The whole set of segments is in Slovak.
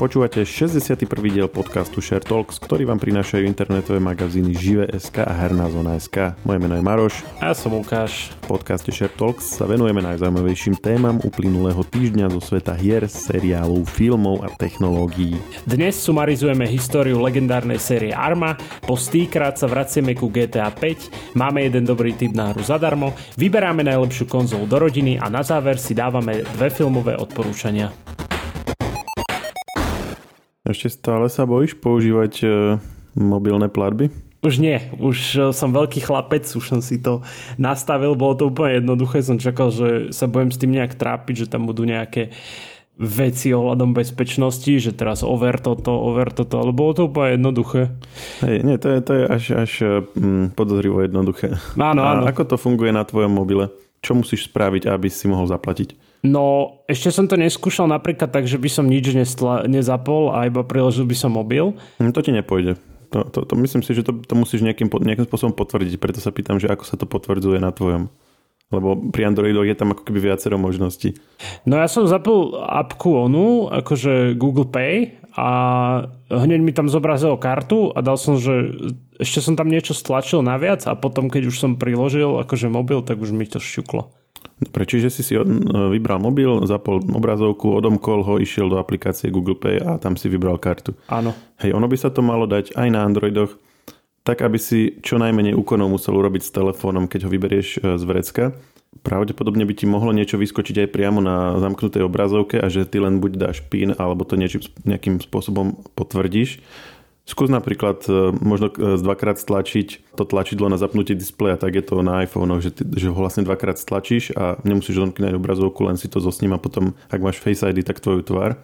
Počúvate 61. diel podcastu Share Talks, ktorý vám prinášajú internetové magazíny Žive.sk a Herná zóna.sk. Moje meno je Maroš. A ja som Lukáš. V podcaste Share Talks sa venujeme najzaujímavejším témam uplynulého týždňa zo sveta hier, seriálov, filmov a technológií. Dnes sumarizujeme históriu legendárnej série Arma, po stýkrát sa vracieme ku GTA 5, máme jeden dobrý tip na hru zadarmo, vyberáme najlepšiu konzolu do rodiny a na záver si dávame dve filmové odporúčania. Ešte stále sa bojíš používať e, mobilné platby? Už nie, už e, som veľký chlapec, už som si to nastavil, bolo to úplne jednoduché, som čakal, že sa budem s tým nejak trápiť, že tam budú nejaké veci ohľadom bezpečnosti, že teraz over toto, over toto, ale bolo to úplne jednoduché. Hej, nie, to je, to je až, až mm, podozrivo jednoduché. Áno, áno. A ako to funguje na tvojom mobile? Čo musíš spraviť, aby si mohol zaplatiť? No, ešte som to neskúšal napríklad tak, že by som nič nestla, nezapol a iba priložil by som mobil. No, to ti nepôjde. To, to, to myslím si, že to, to musíš nejakým, nejakým spôsobom potvrdiť, preto sa pýtam, že ako sa to potvrdzuje na tvojom. Lebo pri Androidoch je tam ako keby viacero možností. No ja som zapol apku onu, akože Google Pay a hneď mi tam zobrazilo kartu a dal som, že ešte som tam niečo stlačil naviac a potom keď už som priložil akože mobil, tak už mi to šťuklo. Dobre, čiže si si vybral mobil, zapol obrazovku, odomkol ho, išiel do aplikácie Google Pay a tam si vybral kartu. Áno. Hej, ono by sa to malo dať aj na Androidoch, tak aby si čo najmenej úkonov musel urobiť s telefónom, keď ho vyberieš e, z vrecka. Pravdepodobne by ti mohlo niečo vyskočiť aj priamo na zamknutej obrazovke a že ty len buď dáš PIN alebo to niečím, nejakým spôsobom potvrdíš Skús napríklad e, možno e, dvakrát stlačiť to tlačidlo na zapnutie displeja, tak je to na iPhone, že, ty, že ho vlastne dvakrát stlačíš a nemusíš domknúť obrazovku, len si to zosním a potom, ak máš Face ID, tak tvoju tvár.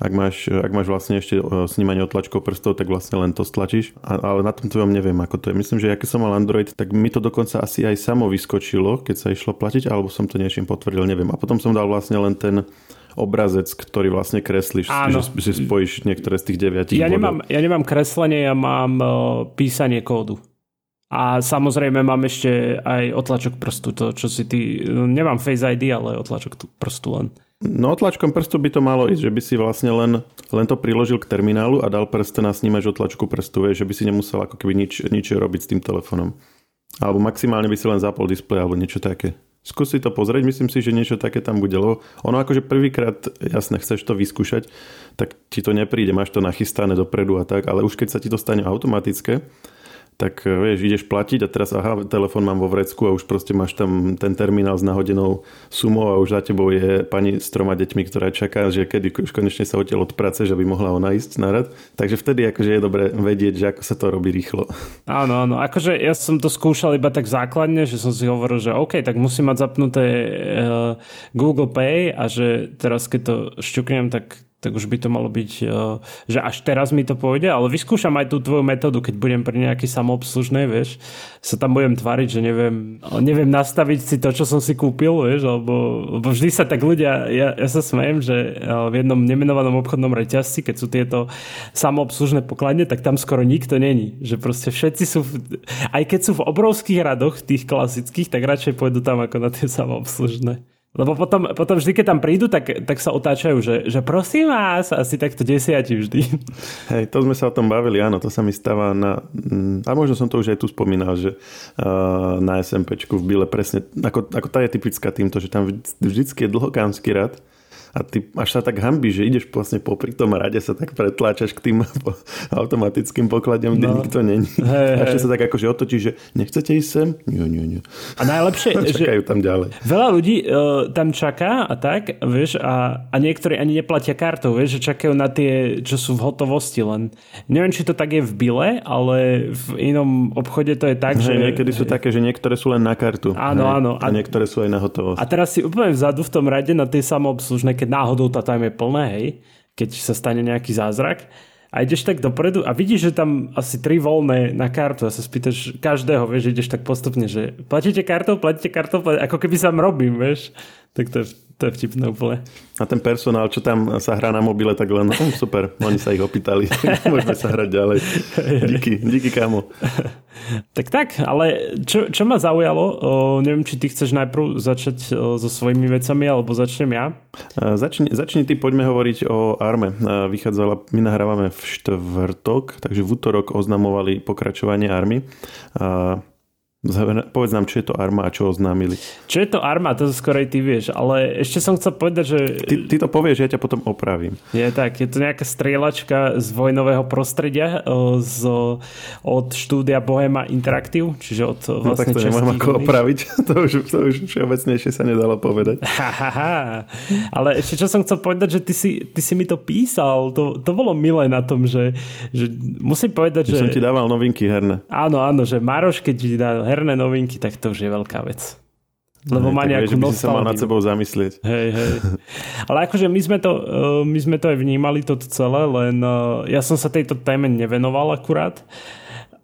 Ak máš, ak máš vlastne ešte e, snímanie otlačkov prstov, tak vlastne len to stlačíš. A, ale na tom tvojom neviem, ako to je. Myslím, že keď som mal Android, tak mi to dokonca asi aj samo vyskočilo, keď sa išlo platiť, alebo som to niečím potvrdil, neviem. A potom som dal vlastne len ten obrazec, ktorý vlastne kreslíš, Áno. že si spojíš niektoré z tých deviatich ja nemám, ja nemám kreslenie, ja mám uh, písanie kódu. A samozrejme mám ešte aj otlačok prstu, to čo si ty, nemám Face ID, ale otlačok prstu len. No otlačkom prstu by to malo ísť, že by si vlastne len, len to priložil k terminálu a dal prst a snímaš otlačku prstu, vieš, že by si nemusel ako keby nič, nič robiť s tým telefónom. Alebo maximálne by si len zapol displej alebo niečo také. Skús si to pozrieť, myslím si, že niečo také tam bude, lebo ono akože prvýkrát, jasne, chceš to vyskúšať, tak ti to nepríde, máš to nachystané dopredu a tak, ale už keď sa ti to stane automatické, tak eh, vieš, ideš platiť a teraz aha, telefón mám vo vrecku a už proste máš tam ten terminál s nahodenou sumou a už za tebou je pani s troma deťmi, ktorá čaká, že kedy už konečne sa odtiaľ od práce, že by mohla ona ísť na rad. Takže vtedy akože je dobre vedieť, že ako sa to robí rýchlo. Áno, áno. Akože ja som to skúšal iba tak základne, že som si hovoril, že OK, tak musím mať zapnuté uh, Google Pay a že teraz keď to šťuknem, tak tak už by to malo byť, eh, že až teraz mi to pôjde, ale vyskúšam aj tú tvoju metódu, keď budem pri nejaký samoobslužnej, vieš, sa tam budem tvariť, že neviem, neviem nastaviť si to, čo som si kúpil, vieš, alebo, lebo vždy sa tak ľudia, ja, ja sa smejem, že eh, v jednom nemenovanom obchodnom reťazci, keď sú tieto samoobslužné pokladne, tak tam skoro nikto není, že proste všetci sú, aj keď sú v obrovských radoch, tých klasických, tak radšej pôjdu tam ako na tie samoobslužné. Lebo potom, potom vždy, keď tam prídu, tak, tak sa otáčajú, že, že prosím vás, asi takto desiati vždy. Hej, to sme sa o tom bavili, áno, to sa mi stáva na... Mm, a možno som to už aj tu spomínal, že uh, na SMPčku v Bile presne, ako, ako tá je typická týmto, že tam vždycky je dlhokánsky rad a ty až sa tak hambí, že ideš vlastne popri tom rade sa tak pretláčaš k tým automatickým pokladňom, kde no. nikto není. Hey, a ešte sa tak akože otočí, že nechcete ísť sem? Nie, nie, nie. A najlepšie, že tam ďalej. Veľa ľudí uh, tam čaká a tak, vieš, a, a niektorí ani neplatia kartou, vieš, že čakajú na tie, čo sú v hotovosti len. Neviem, či to tak je v Bile, ale v inom obchode to je tak, hey, že... Niekedy sú také, že niektoré sú len na kartu. Áno, hey, áno. A, a niektoré sú aj na hotovosť. A teraz si úplne vzadu v tom rade na tej samoobslužnej keď náhodou tá tam je plné, hej, keď sa stane nejaký zázrak a ideš tak dopredu a vidíš, že tam asi tri voľné na kartu a sa spýtaš každého, vieš, ideš tak postupne, že platíte kartou, platíte kartou, platíte, ako keby sa robím, vieš. Tak to je, to je vtipné úplne. A ten personál, čo tam sa hrá na mobile, tak len, no, super, oni sa ich opýtali, môžeme sa hrať ďalej. Díky, díky kámo. Tak tak, ale čo, čo ma zaujalo, o, neviem, či ty chceš najprv začať o, so svojimi vecami, alebo začnem ja? Začni, začni ty, poďme hovoriť o Arme. Vychádzala, my nahrávame v štvrtok, takže v útorok oznamovali pokračovanie Army. Povedz nám, čo je to Arma a čo oznámili. Čo je to Arma, to skorej ty vieš, ale ešte som chcel povedať, že... Ty, ty to povieš, ja ťa potom opravím. Je tak, je to nejaká strieľačka z vojnového prostredia z, od štúdia Bohema Interactive, čiže od vlastne No tak to nemám ako opraviť, to už, to už všeobecnejšie sa nedalo povedať. ale ešte čo som chcel povedať, že ty si, ty si mi to písal, to, to bolo milé na tom, že, že musím povedať, že... Som ti dával novinky herné. Áno, áno, že Maroš, keď ti dá herné novinky, tak to už je veľká vec. Lebo má nejakú vieš, by si sa mal nad sebou zamyslieť. Hej, hej. Ale akože my sme, to, eh, my sme to aj vnímali toto celé, len eh, ja som sa tejto téme nevenoval akurát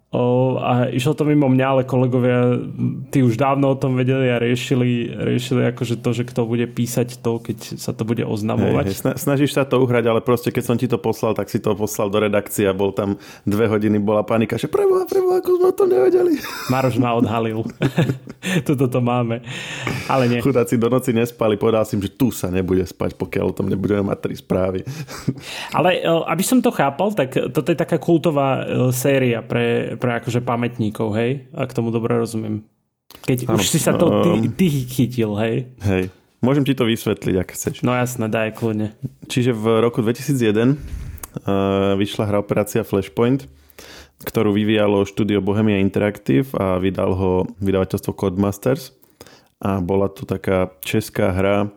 a išlo to mimo mňa, ale kolegovia, tí už dávno o tom vedeli a riešili, riešili akože to, že kto bude písať to, keď sa to bude oznamovať. Hej, hej, snažíš sa to uhrať, ale proste keď som ti to poslal, tak si to poslal do redakcie a bol tam dve hodiny, bola panika, že preboha, preboha, ako sme to nevedeli. Maroš ma odhalil. Tuto to máme. Ale nie. Chudáci do noci nespali, povedal si im, že tu sa nebude spať, pokiaľ o tom nebudeme mať tri správy. ale e, aby som to chápal, tak toto je taká kultová e, séria pre, pre akože pamätníkov, hej? Ak tomu dobre rozumiem. Keď ano, už si sa to ty, um, ty chytil, hej? Hej. Môžem ti to vysvetliť, ak chceš. No jasné, daj kľudne. Čiže v roku 2001 uh, vyšla hra Operácia Flashpoint, ktorú vyvíjalo štúdio Bohemia Interactive a vydal ho vydavateľstvo Codemasters. A bola to taká česká hra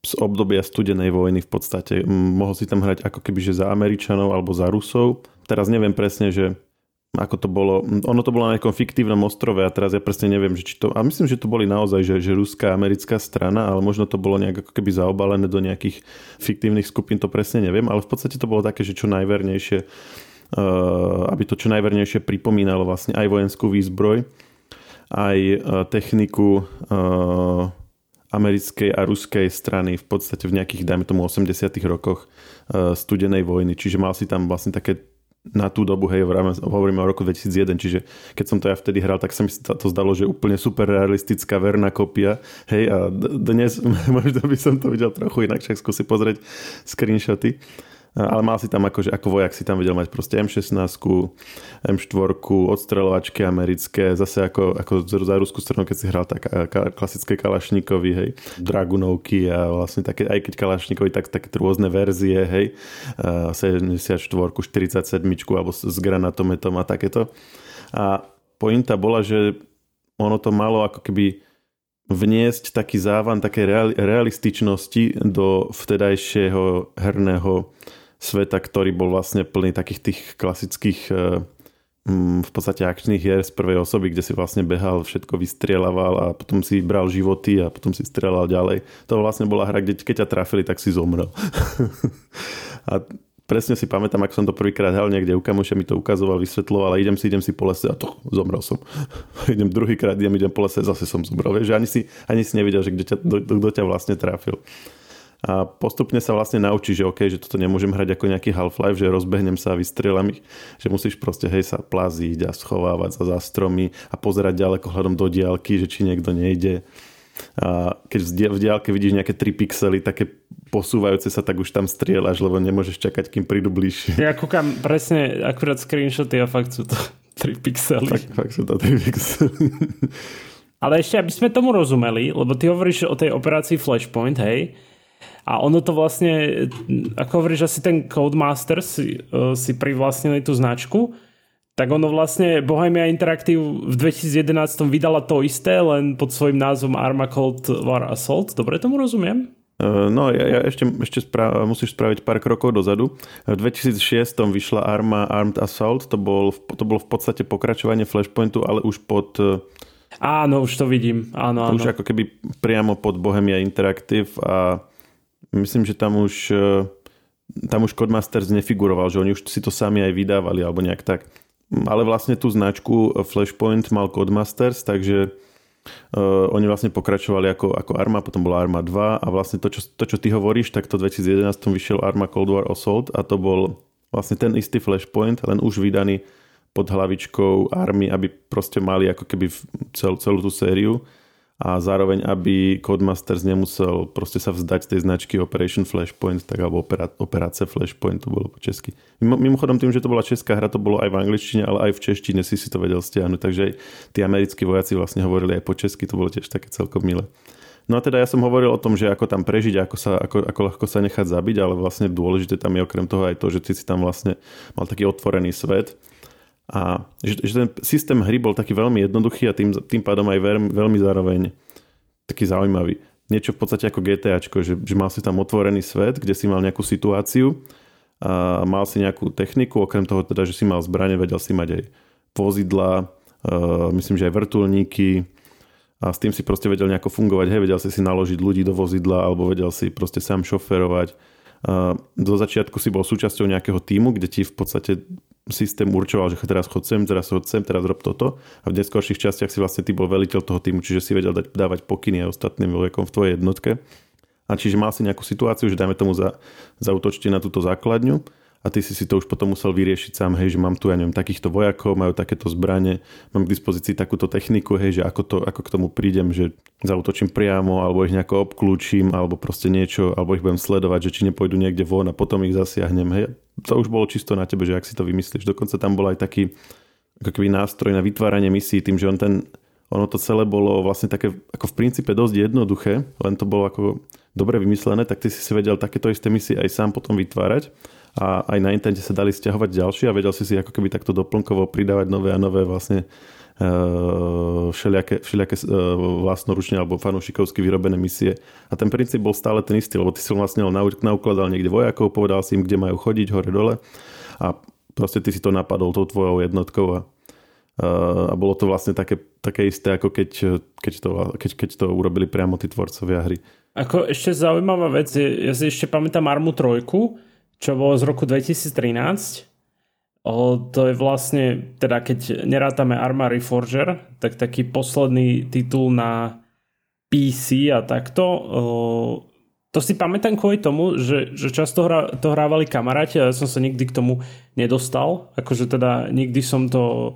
z obdobia studenej vojny v podstate. Mohol si tam hrať ako keby že za Američanov alebo za Rusov. Teraz neviem presne, že ako to bolo, ono to bolo na nejakom fiktívnom ostrove a teraz ja presne neviem, že či to, a myslím, že to boli naozaj, že, že ruská americká strana, ale možno to bolo nejak ako keby zaobalené do nejakých fiktívnych skupín, to presne neviem, ale v podstate to bolo také, že čo najvernejšie, uh, aby to čo najvernejšie pripomínalo vlastne aj vojenskú výzbroj, aj uh, techniku uh, americkej a ruskej strany v podstate v nejakých, dajme tomu, 80 rokoch studenej vojny. Čiže mal si tam vlastne také na tú dobu, hej, hovoríme o roku 2001, čiže keď som to ja vtedy hral, tak sa mi to zdalo, že úplne super realistická verná kopia, hej, a dnes možno by som to videl trochu inak, však skúsi pozrieť screenshoty. Ale mal si tam akože, ako vojak si tam vedel mať proste M16, M4, odstrelovačky americké, zase ako, ako za ruskú stranu, keď si hral tak klasické Kalašnikovi, hej, Dragunovky a vlastne také, aj keď Kalašnikovi, tak také rôzne verzie, hej, 74, 47 alebo s granatometom a takéto. A pointa bola, že ono to malo ako keby vniesť taký závan také realističnosti do vtedajšieho herného sveta, ktorý bol vlastne plný takých tých klasických e, mm, v podstate akčných hier z prvej osoby, kde si vlastne behal, všetko vystrieľaval a potom si bral životy a potom si strieľal ďalej. To vlastne bola hra, kde keď ťa trafili, tak si zomrel. a presne si pamätám, ako som to prvýkrát hral niekde u kamoša, mi to ukazoval, vysvetloval a idem si, idem si po lese a to zomrel som. idem druhýkrát, idem, idem po lese, zase som zomrel. Vieš, ani si, ani si nevidel, že kto ťa, kto ťa vlastne trafil a postupne sa vlastne naučí, že OK, že toto nemôžem hrať ako nejaký Half-Life, že rozbehnem sa a vystrieľam ich, že musíš proste hej sa plaziť a schovávať sa za stromy a pozerať ďaleko hľadom do diálky, že či niekto nejde. A keď v diálke vidíš nejaké 3 pixely, také posúvajúce sa, tak už tam strieľaš, lebo nemôžeš čakať, kým prídu bližšie. Ja kúkam presne akurát screenshoty a fakt sú to 3 pixely. Tak, fakt sú to 3 pixely. Ale ešte, aby sme tomu rozumeli, lebo ty hovoríš o tej operácii Flashpoint, hej, a ono to vlastne, ako hovoríš, asi ten Codemaster si, uh, si privlastnili tú značku, tak ono vlastne Bohemia Interactive v 2011 vydala to isté, len pod svojím názvom Arma Cold War Assault. Dobre tomu rozumiem? No, ja, ja ešte, ešte spra- musíš spraviť pár krokov dozadu. V 2006 vyšla Arma Armed Assault, to, bol, to bolo v podstate pokračovanie Flashpointu, ale už pod... Áno, už to vidím. Áno, áno. Už ako keby priamo pod Bohemia Interactive a myslím, že tam už e, tam už Codemasters nefiguroval, že oni už si to sami aj vydávali alebo nejak tak. Ale vlastne tú značku Flashpoint mal Codemasters, takže Uh, oni vlastne pokračovali ako, ako Arma, potom bola Arma 2 a vlastne to čo, to, čo ty hovoríš, tak to v 2011 vyšiel Arma Cold War Assault a to bol vlastne ten istý Flashpoint, len už vydaný pod hlavičkou Army, aby proste mali ako keby cel, celú tú sériu a zároveň, aby Codemasters nemusel proste sa vzdať tej značky Operation Flashpoint, tak alebo opera, Operáce Flashpoint, to bolo po česky. Mimochodom tým, že to bola česká hra, to bolo aj v angličtine, ale aj v češtine si si to vedel stiahnuť, takže aj tí americkí vojaci vlastne hovorili aj po česky, to bolo tiež také celkom milé. No a teda ja som hovoril o tom, že ako tam prežiť, ako, sa, ako, ako ľahko sa nechať zabiť, ale vlastne dôležité tam je okrem toho aj to, že ty si tam vlastne mal taký otvorený svet, a že, že ten systém hry bol taký veľmi jednoduchý a tým, tým pádom aj veľmi, veľmi zároveň taký zaujímavý. Niečo v podstate ako GTAčko, že, že mal si tam otvorený svet, kde si mal nejakú situáciu a mal si nejakú techniku, okrem toho teda, že si mal zbranie, vedel si mať aj vozidla, myslím, že aj vrtulníky a s tým si proste vedel nejako fungovať, hej, vedel si si naložiť ľudí do vozidla alebo vedel si proste sám šoferovať. Do začiatku si bol súčasťou nejakého týmu, kde ti v podstate systém určoval, že teraz chod sem, teraz chod sem, teraz rob toto. A v neskôrších častiach si vlastne ty bol veliteľ toho týmu, čiže si vedel dať, dávať pokyny aj ostatným vojakom v tvojej jednotke. A čiže mal si nejakú situáciu, že dajme tomu za, zautočte na túto základňu a ty si si to už potom musel vyriešiť sám, hej, že mám tu, ja neviem, takýchto vojakov, majú takéto zbranie, mám k dispozícii takúto techniku, hej, že ako, to, ako k tomu prídem, že zautočím priamo, alebo ich nejako obklúčim, alebo proste niečo, alebo ich budem sledovať, že či nepôjdu niekde von a potom ich zasiahnem, hej. To už bolo čisto na tebe, že ak si to vymyslíš. Dokonca tam bol aj taký ako keby nástroj na vytváranie misií, tým, že on ten, ono to celé bolo vlastne také ako v princípe dosť jednoduché, len to bolo ako dobre vymyslené, tak ty si si vedel takéto isté misie aj sám potom vytvárať a aj na internete sa dali stiahovať ďalšie a vedel si si ako keby takto doplnkovo pridávať nové a nové vlastne uh, všelijaké, všelijaké uh, vlastnoručne alebo fanúšikovsky vyrobené misie. A ten princíp bol stále ten istý, lebo ty si vlastne naukladal niekde vojakov, povedal si im, kde majú chodiť hore-dole a proste ty si to napadol tou tvojou jednotkou a, uh, a bolo to vlastne také, také isté, ako keď, keď, to, keď, keď to urobili priamo tí tvorcovia hry. Ako ešte zaujímavá vec, ja si ešte pamätám Armu 3, čo bolo z roku 2013. O, to je vlastne, teda keď nerátame Arma Reforger, tak taký posledný titul na PC a takto. O, to si pamätám kvôli tomu, že, že často hra, to hrávali kamaráti a ja som sa nikdy k tomu nedostal. Akože teda nikdy som to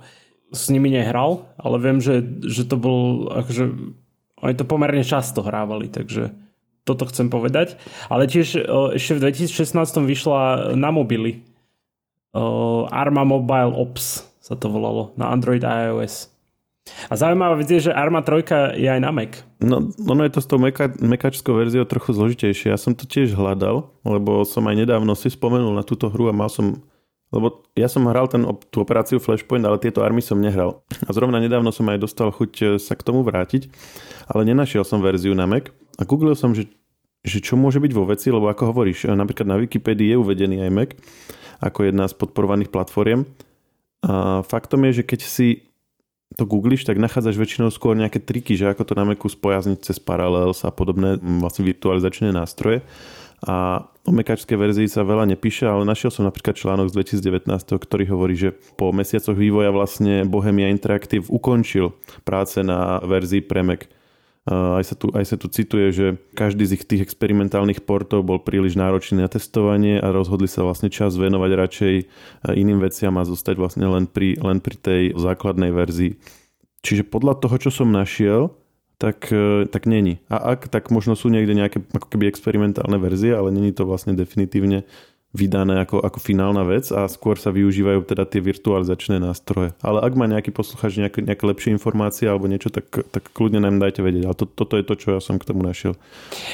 s nimi nehral, ale viem, že, že to bol akože oni to pomerne často hrávali, takže toto chcem povedať. Ale tiež ešte v 2016 vyšla na mobily Arma Mobile Ops sa to volalo na Android a iOS. A zaujímavá vec je, že Arma 3 je aj na Mac. No, ono je to s tou meka, mekačskou verziou trochu zložitejšie. Ja som to tiež hľadal, lebo som aj nedávno si spomenul na túto hru a mal som lebo ja som hral ten, tú operáciu Flashpoint, ale tieto army som nehral. A zrovna nedávno som aj dostal chuť e, sa k tomu vrátiť, ale nenašiel som verziu na Mac. A googlil som, že, že čo môže byť vo veci, lebo ako hovoríš, e, napríklad na Wikipedii je uvedený aj Mac ako jedna z podporovaných platformiem. A faktom je, že keď si to googliš, tak nachádzaš väčšinou skôr nejaké triky, že ako to na Macu spojazniť cez Parallels a podobné vlastne virtualizačné nástroje. A o mekačskej verzii sa veľa nepíše, ale našiel som napríklad článok z 2019, ktorý hovorí, že po mesiacoch vývoja vlastne Bohemia Interactive ukončil práce na verzii pre Mac. Aj sa, tu, aj sa tu cituje, že každý z ich tých experimentálnych portov bol príliš náročný na testovanie a rozhodli sa vlastne čas venovať radšej iným veciam a zostať vlastne len pri, len pri tej základnej verzii. Čiže podľa toho, čo som našiel, tak, e, tak není. A ak, tak možno sú niekde nejaké ako keby experimentálne verzie, ale není to vlastne definitívne vydané ako, ako finálna vec a skôr sa využívajú teda tie virtualizačné nástroje. Ale ak má nejaký posluchač nejaké, nejaké lepšie informácie alebo niečo, tak, tak kľudne nám dajte vedieť. Ale to, toto je to, čo ja som k tomu našiel.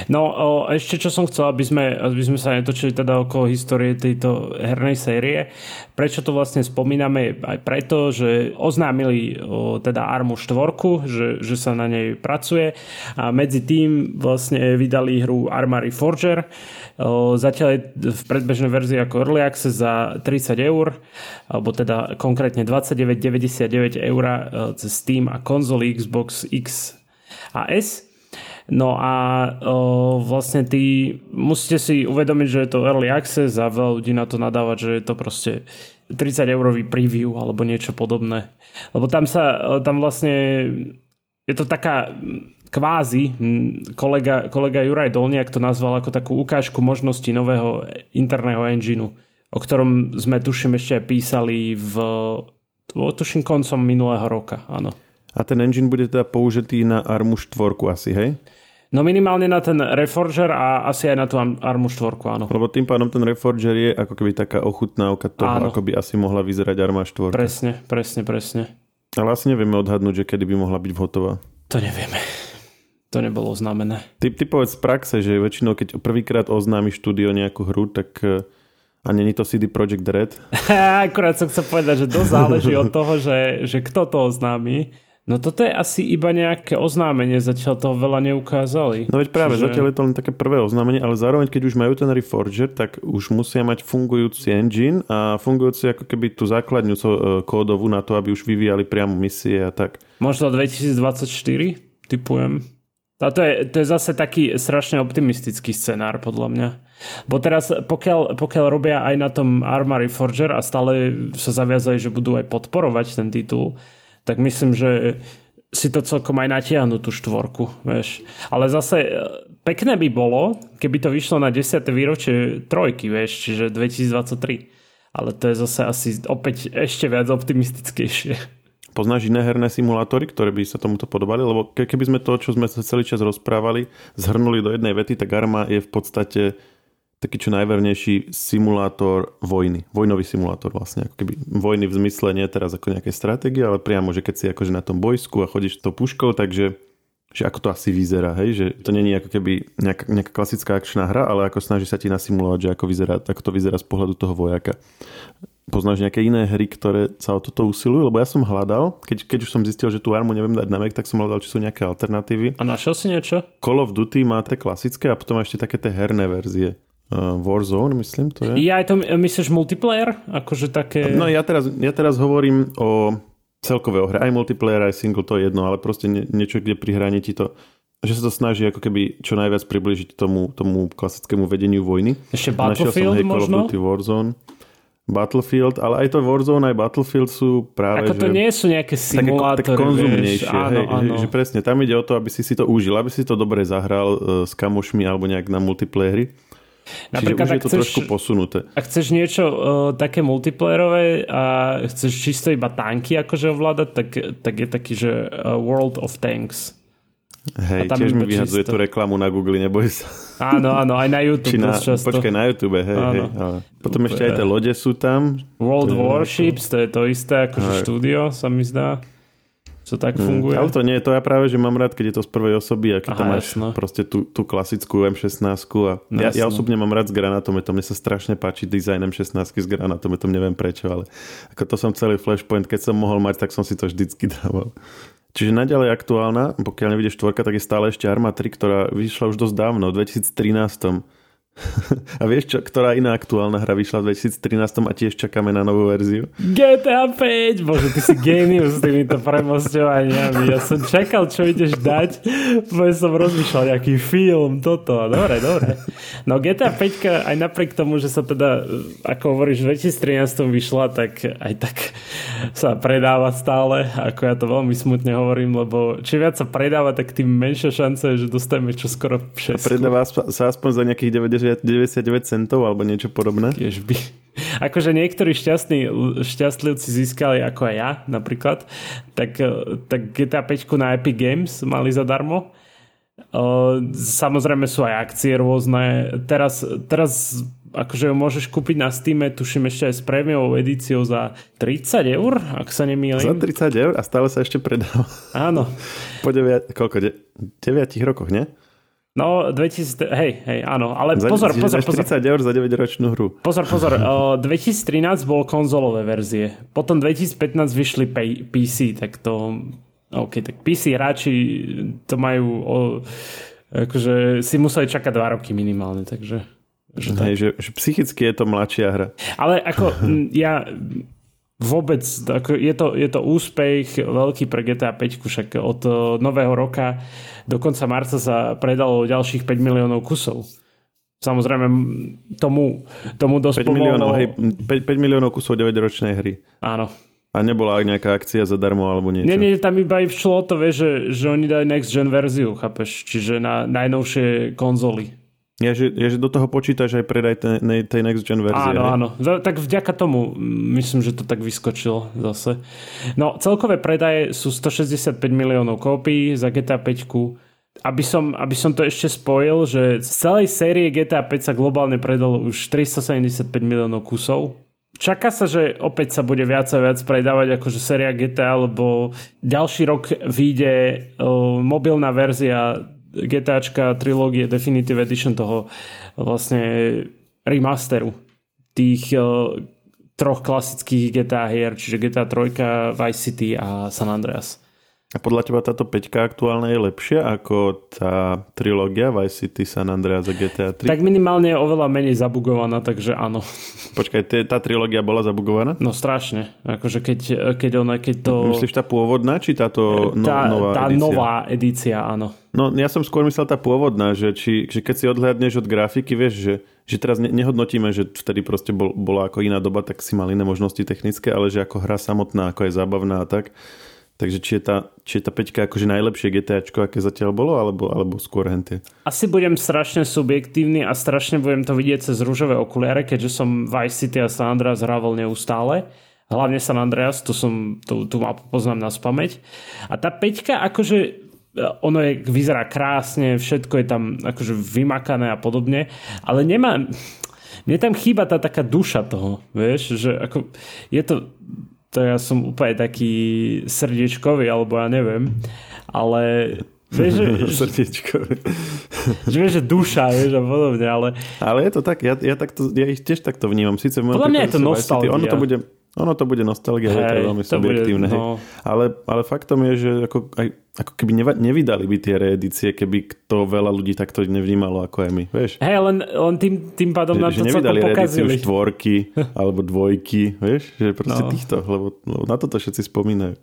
No o, ešte čo som chcel, aby sme, aby sme sa netočili teda okolo histórie tejto hernej série. Prečo to vlastne spomíname? Aj preto, že oznámili o, teda Armu 4, že, že sa na nej pracuje a medzi tým vlastne vydali hru Armory Forger. O, zatiaľ je v predbežnej verzii ako Early Access za 30 eur, alebo teda konkrétne 29,99 eur e, cez Steam a konzoly Xbox X a S. No a o, vlastne ty musíte si uvedomiť, že je to early access a veľa ľudí na to nadávať, že je to proste 30 eurový preview alebo niečo podobné. Lebo tam sa, tam vlastne je to taká kvázi, kolega, kolega Juraj Dolniak to nazval ako takú ukážku možnosti nového interného engineu, o ktorom sme tuším ešte aj písali v tuším koncom minulého roka, áno. A ten engine bude teda použitý na Armu 4 asi, hej? No minimálne na ten Reforger a asi aj na tú Armu 4, áno. Lebo tým pádom ten Reforger je ako keby taká ochutnávka toho, áno. ako by asi mohla vyzerať Arma 4. Presne, presne, presne. Ale asi nevieme odhadnúť, že kedy by mohla byť hotová. To nevieme. To nebolo oznámené. Ty, ty povedz z praxe, že väčšinou, keď prvýkrát oznámi štúdio nejakú hru, tak eh, a není to CD Projekt Red? Akurát som chcel povedať, že to záleží od toho, že, že kto to oznámi. No toto je asi iba nejaké oznámenie, zatiaľ toho veľa neukázali. No veď práve, Čiže... zatiaľ je to len také prvé oznámenie, ale zároveň keď už majú ten Reforger, tak už musia mať fungujúci engine a fungujúci ako keby tú základňu e, kódovú na to, aby už vyvíjali priamo misie a tak. Možno 2024, typujem. A to je, to je zase taký strašne optimistický scenár, podľa mňa. Bo teraz, pokiaľ, pokiaľ robia aj na tom Armory Forger a stále sa zaviazali, že budú aj podporovať ten titul, tak myslím, že si to celkom aj natiahnu tú štvorku, vieš. Ale zase e, pekné by bolo, keby to vyšlo na 10. výročie trojky, vieš, čiže 2023. Ale to je zase asi opäť ešte viac optimistickejšie. Poznáš iné herné simulátory, ktoré by sa tomuto podobali? Lebo keby sme to, čo sme sa celý čas rozprávali, zhrnuli do jednej vety, tak Arma je v podstate taký čo najvernejší simulátor vojny. Vojnový simulátor vlastne. Ako keby vojny v zmysle nie teraz ako nejaké stratégie, ale priamo, že keď si akože na tom bojsku a chodíš to puškou, takže že ako to asi vyzerá, hej? že to není ako keby nejaká, nejaká klasická akčná hra, ale ako snaží sa ti nasimulovať, že ako, vyzerá, ako to vyzerá z pohľadu toho vojaka. Poznáš nejaké iné hry, ktoré sa o toto usilujú? Lebo ja som hľadal, keď, keď už som zistil, že tú armu neviem dať na Mac, tak som hľadal, či sú nejaké alternatívy. A našiel si niečo? Call of Duty má tie klasické a potom ešte také tie herné verzie. Uh, Warzone, myslím, to je. Ja aj to myslíš multiplayer? Akože také... No ja teraz, ja teraz hovorím o celkového hre. Aj multiplayer, aj single, to je jedno, ale proste nie, niečo, kde pri hraní ti to že sa to snaží ako keby čo najviac približiť tomu, tomu klasickému vedeniu vojny. Ešte Battlefield som, hej, možno? Call of Duty, Warzone. Battlefield, ale aj to Warzone, aj Battlefield sú práve... Ako to že, nie sú nejaké simulátory, tak, tak konzumnejšie. Vieš, áno, hej, áno. Že, že presne, tam ide o to, aby si si to užil, aby si to dobre zahral uh, s kamošmi alebo nejak na multiplayeri. Napríklad, Čiže už je to chceš, trošku posunuté. Ak chceš niečo uh, také multiplayerové a chceš čisto iba tanky akože ovládať, tak, tak je taký, že uh, World of Tanks. Hej, tiež mi vyhadzuje tú reklamu na Google, neboj sa. Áno, áno, aj na YouTube. Či na, často. Počkaj, na YouTube, hej, áno. hej. Ale potom ešte aj tie lode sú tam. World Warships, to je to isté ako štúdio, sa mi zdá to tak hmm. funguje. Ale to nie, to ja práve, že mám rád, keď je to z prvej osoby a keď Aha, tam máš jasno. proste tú, tú klasickú M16 a ja, ja osobne mám rád s granátometom, mne sa strašne páči dizajn M16 s granátometom, neviem prečo, ale ako to som celý flashpoint, keď som mohol mať, tak som si to vždycky dával. Čiže naďalej aktuálna, pokiaľ nevidíš štvorka, tak je stále ešte Arma 3, ktorá vyšla už dosť dávno, v 2013. A vieš, čo, ktorá iná aktuálna hra vyšla v 2013 a tiež čakáme na novú verziu? GTA 5! Bože, ty si genius s týmito premosťovaniami. Ja som čakal, čo ideš dať, bo som rozmýšľal nejaký film, toto. Dobre, dobre. No GTA 5 aj napriek tomu, že sa teda, ako hovoríš, v 2013 vyšla, tak aj tak sa predáva stále, ako ja to veľmi smutne hovorím, lebo či viac sa predáva, tak tým menšia šanca je, že dostaneme čo skoro všetko. Predáva sa aspoň za nejakých 90 99 centov alebo niečo podobné. Tiež by. Akože niektorí šťastní, šťastlivci získali ako aj ja napríklad, tak, tak GTA 5 na Epic Games mali zadarmo. Samozrejme sú aj akcie rôzne. Teraz, teraz akože ho môžeš kúpiť na Steam, tuším ešte aj s prémiovou edíciou za 30 eur, ak sa nemýlim. Za 30 eur a stále sa ešte predáva. Áno. Po 9, koľko, 9 rokoch, nie? No, 2000, hej, hej, áno, ale za, pozor, pozor, pozor. 30 eur za 9-ročnú hru. Pozor, pozor, uh, 2013 bolo konzolové verzie, potom 2015 vyšli PC, tak to, OK, tak PC hráči to majú, o, akože si museli čakať 2 roky minimálne, takže... Že, hej, že, že psychicky je to mladšia hra. Ale ako ja vôbec, ako je, to, je to úspech veľký pre GTA 5, však od e, nového roka do konca marca sa predalo ďalších 5 miliónov kusov. Samozrejme, tomu, tomu dosť 5 miliónov, hej, 5, 5 miliónov kusov 9-ročnej hry. Áno. A nebola nejaká akcia zadarmo alebo niečo? Nie, nie, tam iba aj všlo to, vieš, že, že oni dajú next gen verziu, chápeš? Čiže na najnovšie konzoly. Je, že, je, že do toho počítaš aj predaj tej, tej next gen verzie. Áno, áno. Tak vďaka tomu myslím, že to tak vyskočilo zase. No, celkové predaje sú 165 miliónov kópií za GTA 5. Aby som, aby som to ešte spojil, že z celej série GTA 5 sa globálne predalo už 375 miliónov kusov Čaká sa, že opäť sa bude viac a viac predávať akože séria GTA, lebo ďalší rok vyjde uh, mobilná verzia GTAčka trilógie Definitive Edition toho vlastne remasteru tých uh, troch klasických GTA hier, čiže GTA 3, Vice City a San Andreas. A podľa teba táto peťka aktuálna je lepšia ako tá trilógia Vice City, San Andreas a GTA 3? Tak minimálne je oveľa menej zabugovaná, takže áno. Počkaj, tá trilógia bola zabugovaná? No strašne. Akože keď, keď ona, keď to... Myslíš tá pôvodná, či táto no, tá, nová tá edícia? nová edícia, áno. No ja som skôr myslel tá pôvodná, že, či, že keď si odhľadneš od grafiky, vieš, že, že teraz ne, nehodnotíme, že vtedy proste bol, bola ako iná doba, tak si mal iné možnosti technické, ale že ako hra samotná, ako je zábavná a tak, Takže či je tá, či je tá peťka akože najlepšie GTAčko, aké zatiaľ bolo, alebo, alebo skôr hentie? Asi budem strašne subjektívny a strašne budem to vidieť cez rúžové okuliare, keďže som Vice City a San Andreas hrával neustále. Hlavne San Andreas, tu, som, tu, tu ma poznám na spameť. A tá peťka akože ono je, vyzerá krásne, všetko je tam akože vymakané a podobne, ale nemá, mne tam chýba tá taká duša toho, vieš, že ako, je to to ja som úplne taký srdiečkový, alebo ja neviem, ale Vieš, že, Srdiečkový. Že vieš, že duša, vieš, a podobne, ale... Ale je to tak, ja, ja, takto, ja ich tiež takto vnímam. Sice Podľa mňa je to nostalgia. Ono to bude, ono to bude nostalgia, hey, to je veľmi subjektívne. Bude, no. ale, ale faktom je, že ako, aj, ako keby nevydali by tie reedície, keby to veľa ľudí takto nevnímalo ako aj my, vieš? Hej, len, len tým, tým pádom nám to celkom pokazili. Že štvorky alebo dvojky, vieš? Že proste no. týchto, lebo, lebo na toto všetci spomínajú.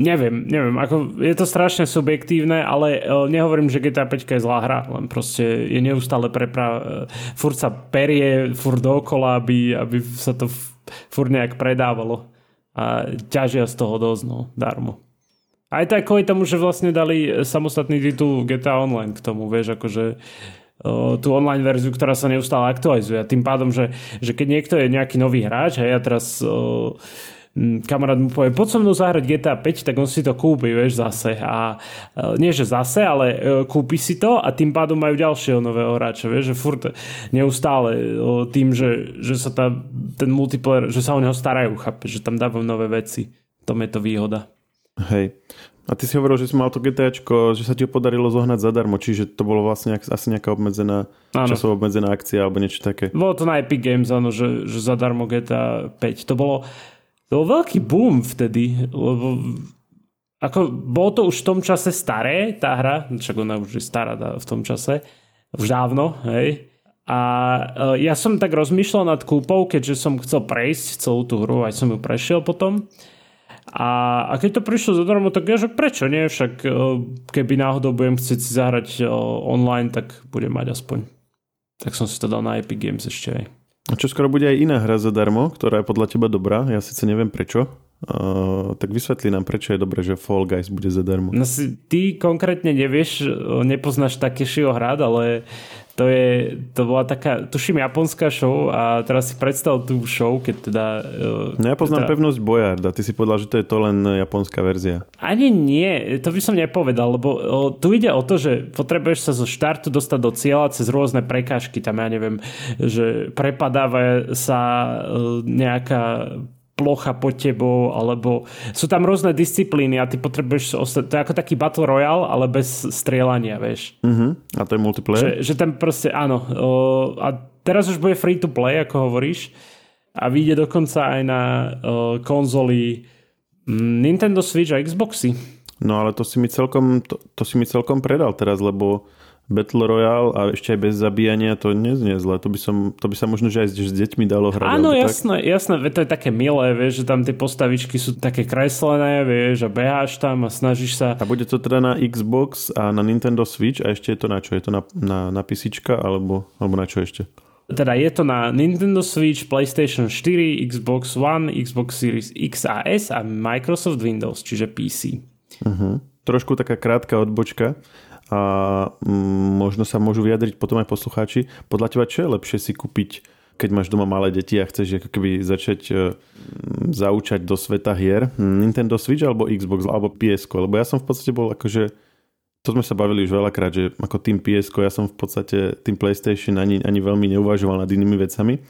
Neviem, neviem, ako je to strašne subjektívne, ale e, nehovorím, že GTA 5 je zlá hra, len proste je neustále prepra... E, furt sa perie, furt dookola, aby, aby sa to furt nejak predávalo a ťažia z toho dosť, no, darmo. Aj tak kvôli tomu, že vlastne dali samostatný titul GTA Online k tomu, vieš, akože tú online verziu, ktorá sa neustále aktualizuje. A tým pádom, že, že keď niekto je nejaký nový hráč a ja teraz Mm, kamarát mu povie, poď so mnou zahrať GTA 5, tak on si to kúpi, vieš, zase. A e, nie, že zase, ale e, kúpi si to a tým pádom majú ďalšieho nového hráča, vieš, že furt neustále e, tým, že, že sa tá, ten multiplayer, že sa o neho starajú, chápe, že tam dávajú nové veci. Tom je to výhoda. Hej. A ty si hovoril, že si mal to GTAčko, že sa ti ho podarilo zohnať zadarmo, čiže to bolo vlastne asi nejaká obmedzená, ano. časovo obmedzená akcia alebo niečo také. Bolo to na Epic Games, áno, že, že zadarmo GTA 5. To bolo, to bol veľký boom vtedy, lebo ako, bolo to už v tom čase staré, tá hra, však ona už je stará v tom čase, už dávno, hej. A e, ja som tak rozmýšľal nad kúpou, keďže som chcel prejsť celú tú hru, aj som ju prešiel potom. A, a keď to prišlo zadarmo, tak ja, že prečo nie? Však e, keby náhodou budem chcieť si zahrať e, online, tak budem mať aspoň. Tak som si to dal na Epic Games ešte aj. A čo skoro bude aj iná hra zadarmo, ktorá je podľa teba dobrá, ja síce neviem prečo, uh, tak vysvetli nám, prečo je dobré, že Fall Guys bude zadarmo. No si, ty konkrétne nevieš, nepoznáš Takeshiho hrad, ale to, je, to bola taká, tuším, japonská show a teraz si predstav tú show, keď teda... No ja poznám teda... pevnosť Boyarda, ty si povedal, že to je to len japonská verzia. Ani nie, to by som nepovedal, lebo tu ide o to, že potrebuješ sa zo štartu dostať do cieľa cez rôzne prekážky, tam ja neviem, že prepadáva sa nejaká plocha pod tebou, alebo sú tam rôzne disciplíny a ty potrebuješ to je ako taký Battle Royale, ale bez strieľania, vieš. Uh-huh. A to je multiplayer? Že, že tam proste, áno. O, a teraz už bude free to play, ako hovoríš. A vyjde dokonca aj na o, konzoli Nintendo Switch a Xboxy. No ale to si mi celkom, to, to si mi celkom predal teraz, lebo Battle Royale a ešte aj bez zabíjania, to neznie zle. To by, som, to by sa možno že aj s, s deťmi dalo hrať. Áno, jasné, tak? jasné, to je také milé, vieš, že tam tie postavičky sú také kreslené, vieš, a beháš tam a snažíš sa... A bude to teda na Xbox a na Nintendo Switch a ešte je to na čo? Je to na, na, na PC alebo, alebo na čo ešte? teda je to na Nintendo Switch, PlayStation 4, Xbox One, Xbox Series X a S a Microsoft Windows, čiže PC. Uh-huh. Trošku taká krátka odbočka a mm, možno sa môžu vyjadriť potom aj poslucháči. Podľa teba, čo je lepšie si kúpiť, keď máš doma malé deti a chceš ako keby začať uh, zaučať do sveta hier, Nintendo Switch alebo Xbox alebo PS, lebo ja som v podstate bol akože to sme sa bavili už veľakrát, že ako tým ps ja som v podstate tým PlayStation ani, ani veľmi neuvažoval nad inými vecami,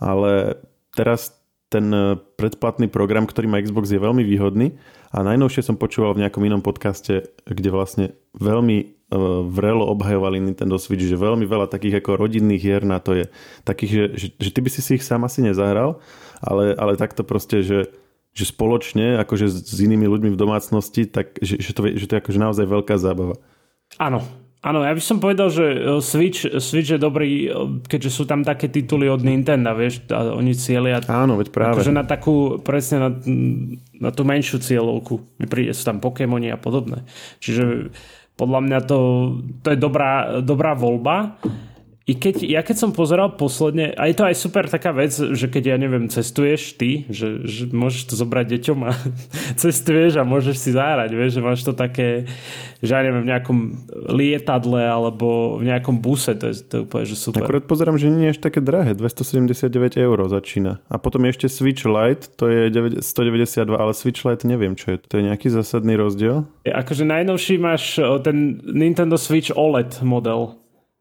ale teraz ten e, predplatný program, ktorý má Xbox je veľmi výhodný. A najnovšie som počúval v nejakom inom podcaste, kde vlastne veľmi vrelo obhajovali Nintendo Switch, že veľmi veľa takých ako rodinných hier na to je. Takých, že, že, že ty by si si ich sám asi nezahral, ale, ale takto proste, že že spoločne, akože s inými ľuďmi v domácnosti, tak že, že, to, že to je akože naozaj veľká zábava. Áno, Áno, ja by som povedal, že e, Switch, Switch je dobrý, e, keďže sú tam také tituly od Nintendo, vieš, a oni cieľia Áno, veď práve. Akože na takú, presne na, na tú menšiu cieľovku. Príde, sú tam Pokémoni a podobné. Čiže podľa mňa to, to je dobrá, dobrá voľba. I keď, ja keď som pozeral posledne, a je to aj super taká vec, že keď, ja neviem, cestuješ ty, že, že môžeš to zobrať deťom a cestuješ a môžeš si zahrať, vieš, že máš to také, že ja neviem, v nejakom lietadle alebo v nejakom buse, to je, to je úplne, že super. Akurát pozerám, že nie je až také drahé, 279 eur začína. A potom je ešte Switch Lite, to je 192, ale Switch Lite neviem, čo je. To je nejaký zásadný rozdiel? Akože najnovší máš ten Nintendo Switch OLED model.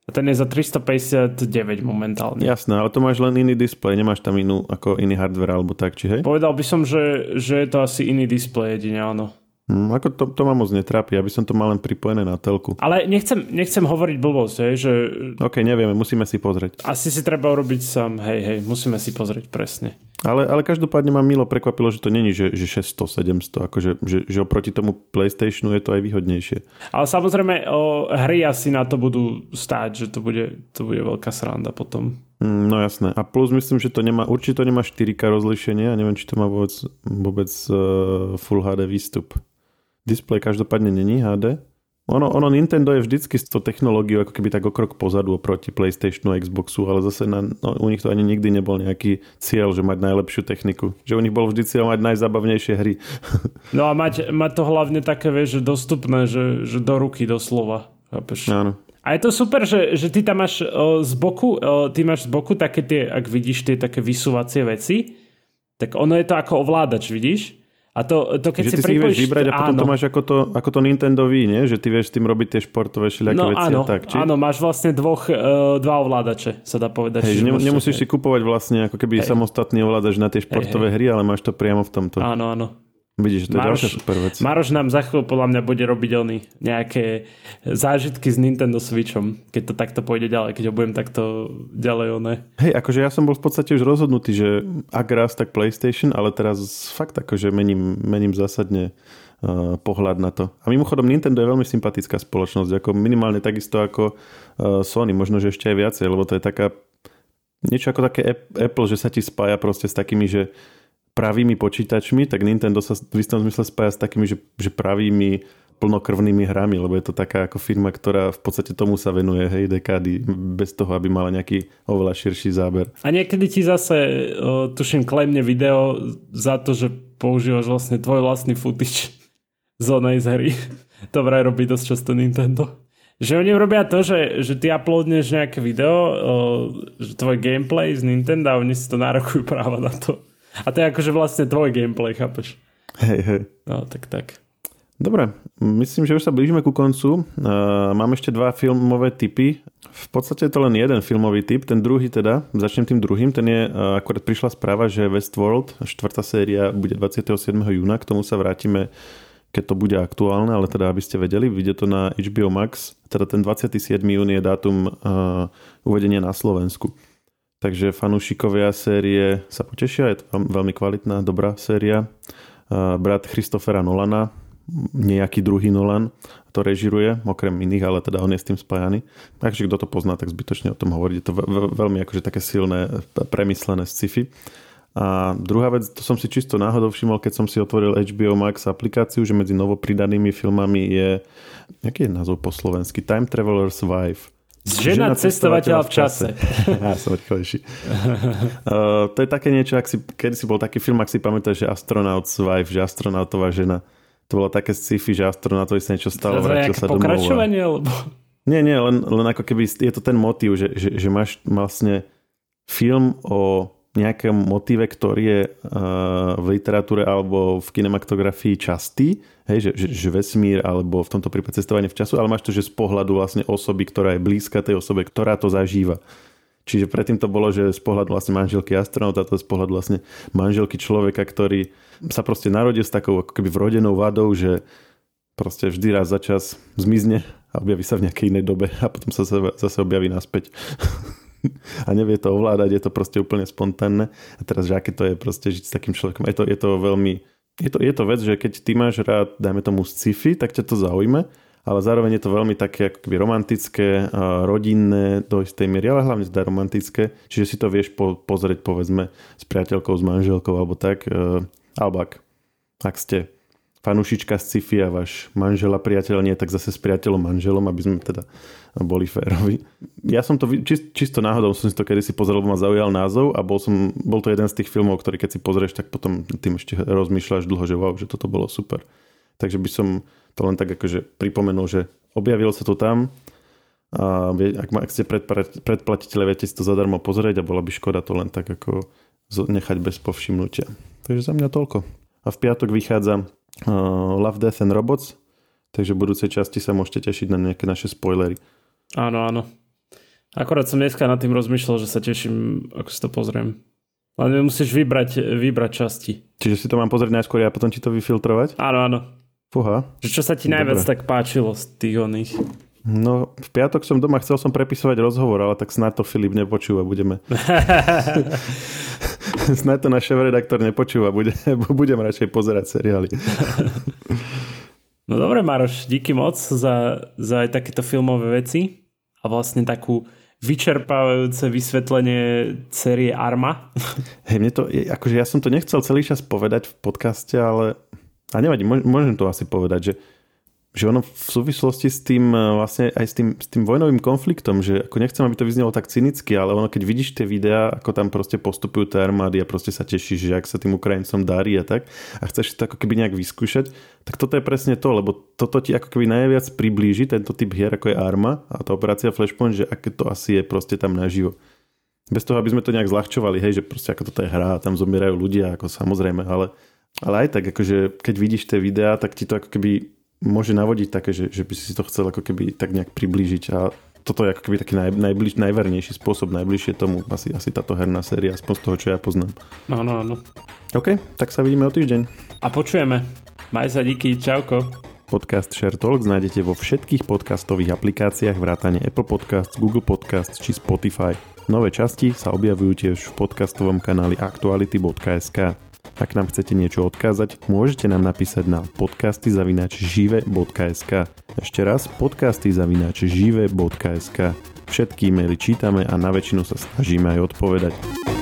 A ten je za 359 momentálne. Jasné, ale to máš len iný displej, nemáš tam inú, ako iný hardware alebo tak, či hej? Povedal by som, že, že je to asi iný displej jedine, áno. Hmm, ako to, to ma moc netrápi, aby som to mal len pripojené na telku. Ale nechcem, nechcem hovoriť blbosť, hej, že... OK, nevieme, musíme si pozrieť. Asi si treba urobiť sám, hej, hej, musíme si pozrieť presne. Ale, ale každopádne ma milo prekvapilo, že to není, že, že 600, 700, akože, že, že oproti tomu PlayStationu je to aj výhodnejšie. Ale samozrejme, o, hry asi na to budú stáť, že to bude, to bude veľká sranda potom. Mm, no jasné. A plus myslím, že to nemá, určite to nemá 4K rozlišenie a neviem, či to má vôbec, vôbec uh, Full HD výstup. Display každopádne není HD. Ono, ono Nintendo je vždycky s tou technológiou ako keby tak o krok pozadu oproti PlayStationu a Xboxu, ale zase na, no, u nich to ani nikdy nebol nejaký cieľ, že mať najlepšiu techniku. Že u nich bol vždy cieľ mať najzabavnejšie hry. No a mať, mať to hlavne také, vieš, že dostupné, že, že do ruky doslova. Chápeš? Áno. A je to super, že, že ty tam máš o, z boku, o, ty máš z boku také tie, ak vidíš tie také vysúvacie veci, tak ono je to ako ovládač, vidíš? A to, to keď že si ty pripojíš, si vybrať a potom áno. to máš ako to, ako to Nintendo Wii, nie? Že ty vieš s tým robiť tie športové všelijaké no, veci áno, a tak. Či? áno, máš vlastne dvoch, uh, dva ovládače, sa dá povedať. Hej, že nemusíš si kupovať vlastne ako keby hej. samostatný ovládač na tie športové hej, hry, ale máš to priamo v tomto. Áno, áno. Vidíš, to je Maroš, ďalšia super vec. Maroš nám za chvíľu podľa mňa bude robiť ony nejaké zážitky s Nintendo Switchom, keď to takto pôjde ďalej, keď ho budem takto ďalej oné. Hej, akože ja som bol v podstate už rozhodnutý, že ak raz, tak PlayStation, ale teraz fakt akože mením, mením zásadne uh, pohľad na to. A mimochodom Nintendo je veľmi sympatická spoločnosť, ako minimálne takisto ako uh, Sony, možno že ešte aj viacej, lebo to je taká niečo ako také Apple, že sa ti spája proste s takými, že pravými počítačmi, tak Nintendo sa v istom zmysle spája s takými, že, že pravými plnokrvnými hrami, lebo je to taká ako firma, ktorá v podstate tomu sa venuje, hej, dekády, bez toho, aby mala nejaký oveľa širší záber. A niekedy ti zase, o, tuším, klemne video za to, že používaš vlastne tvoj vlastný footage z onej z hry. to vraj robí dosť často Nintendo. Že oni robia to, že, že ty uploadneš nejaké video, o, že tvoj gameplay z Nintendo a oni si to nárokujú práva na to. A to je akože vlastne tvoj gameplay, chápeš? Hej, hej. No, tak tak. Dobre, myslím, že už sa blížime ku koncu. Mám ešte dva filmové typy. V podstate je to len jeden filmový typ, ten druhý teda, začnem tým druhým, ten je, akorát prišla správa, že Westworld, štvrtá séria, bude 27. júna, k tomu sa vrátime, keď to bude aktuálne, ale teda aby ste vedeli, vyjde to na HBO Max, teda ten 27. jún je dátum uh, uvedenia na Slovensku. Takže fanúšikovia série sa potešia, je to veľmi kvalitná, dobrá séria. Brat Christophera Nolana, nejaký druhý Nolan, to režiruje, okrem iných, ale teda on je s tým spájaný. Takže kto to pozná, tak zbytočne o tom hovorí. Je to veľmi akože také silné, premyslené sci-fi. A druhá vec, to som si čisto náhodou všimol, keď som si otvoril HBO Max aplikáciu, že medzi novopridanými filmami je, aký je názov po slovensky? Time Traveler's Wife Žena, Žena cestovateľa v čase. ja som rýchlejší. uh, to je také niečo, ak si, kedy si bol taký film, ak si pamätáš, že Astronaut's Wife, že astronautová žena. To bolo také sci-fi, že astronautovi sa niečo stalo, vrátil sa domov. pokračovanie? Lebo... Nie, nie, len, len ako keby je to ten motív, že, že, že máš vlastne film o nejakom motíve, ktorý je uh, v literatúre alebo v kinematografii častý, hej, že, že, že vesmír alebo v tomto prípade cestovanie v času, ale máš to, že z pohľadu vlastne osoby, ktorá je blízka tej osobe, ktorá to zažíva. Čiže predtým to bolo, že z pohľadu vlastne manželky astronauta, to z pohľadu vlastne manželky človeka, ktorý sa proste narodil s takou ako keby vrodenou vadou, že proste vždy raz za čas zmizne a objaví sa v nejakej inej dobe a potom sa zase objaví naspäť. a nevie to ovládať, je to proste úplne spontánne. A teraz, že aké to je proste žiť s takým človekom, je to, je to veľmi... Je to, je to vec, že keď ty máš rád, dajme tomu sci-fi, tak ťa to zaujme, ale zároveň je to veľmi také akoby romantické, rodinné do istej miery, ale hlavne teda romantické, čiže si to vieš po, pozrieť povedzme s priateľkou, s manželkou alebo tak, e, alebo ak, ak ste fanúšička sci-fi a váš manžel a priateľ nie, tak zase s priateľom manželom, aby sme teda boli férovi. Ja som to čist, čisto náhodou som si to kedysi pozrel, lebo ma zaujal názov a bol, som, bol to jeden z tých filmov, ktorý keď si pozrieš, tak potom tým ešte rozmýšľaš dlho, že wow, že toto bolo super. Takže by som to len tak akože pripomenul, že objavil sa to tam a ak, ak ste predplatiteľe, viete si to zadarmo pozrieť a bola by škoda to len tak ako nechať bez povšimnutia. Takže za mňa toľko. A v piatok vychádza Love, Death and Robots, takže v budúcej časti sa môžete tešiť na nejaké naše spoilery. Áno, áno. Akorát som dneska nad tým rozmýšľal, že sa teším, ako si to pozriem. Ale musíš vybrať, vybrať časti. Čiže si to mám pozrieť najskôr a potom ti to vyfiltrovať? Áno, áno. Fúha. Že čo sa ti najviac Dobre. tak páčilo z tých oných? No, v piatok som doma, chcel som prepisovať rozhovor, ale tak snad to Filip nepočúva, budeme... snad to náš redaktor nepočúva, bude, budem radšej pozerať seriály. no dobre, Maroš, díky moc za, za aj takéto filmové veci a vlastne takú vyčerpávajúce vysvetlenie série Arma. Hej, mne to, akože ja som to nechcel celý čas povedať v podcaste, ale a nevadí, môžem to asi povedať, že že ono v súvislosti s tým e, vlastne aj s tým, s tým vojnovým konfliktom, že ako nechcem, aby to vyznelo tak cynicky, ale ono keď vidíš tie videá, ako tam proste postupujú tie armády a proste sa tešíš, že ak sa tým Ukrajincom darí a tak a chceš to ako keby nejak vyskúšať, tak toto je presne to, lebo toto ti ako keby najviac priblíži tento typ hier, ako je Arma a tá operácia Flashpoint, že aké to asi je proste tam naživo. Bez toho, aby sme to nejak zľahčovali, hej, že proste ako toto je hra tam zomierajú ľudia, ako samozrejme, ale, ale aj tak, akože keď vidíš tie videá, tak ti to ako keby môže navodiť také, že, že by si to chcel ako keby tak nejak priblížiť a toto je ako keby taký naj, najbliž, najvernejší spôsob, najbližšie tomu asi, asi táto herná séria, aspoň z toho, čo ja poznám. Áno, áno. OK, tak sa vidíme o týždeň. A počujeme. Maj sa díky, čauko. Podcast Share Talk nájdete vo všetkých podcastových aplikáciách vrátane Apple Podcasts, Google Podcasts či Spotify. Nové časti sa objavujú tiež v podcastovom kanáli aktuality.sk. Ak nám chcete niečo odkázať, môžete nám napísať na podcastyzavinačžive.sk Ešte raz podcastyzavinačžive.sk Všetky e-maily čítame a na väčšinu sa snažíme aj odpovedať.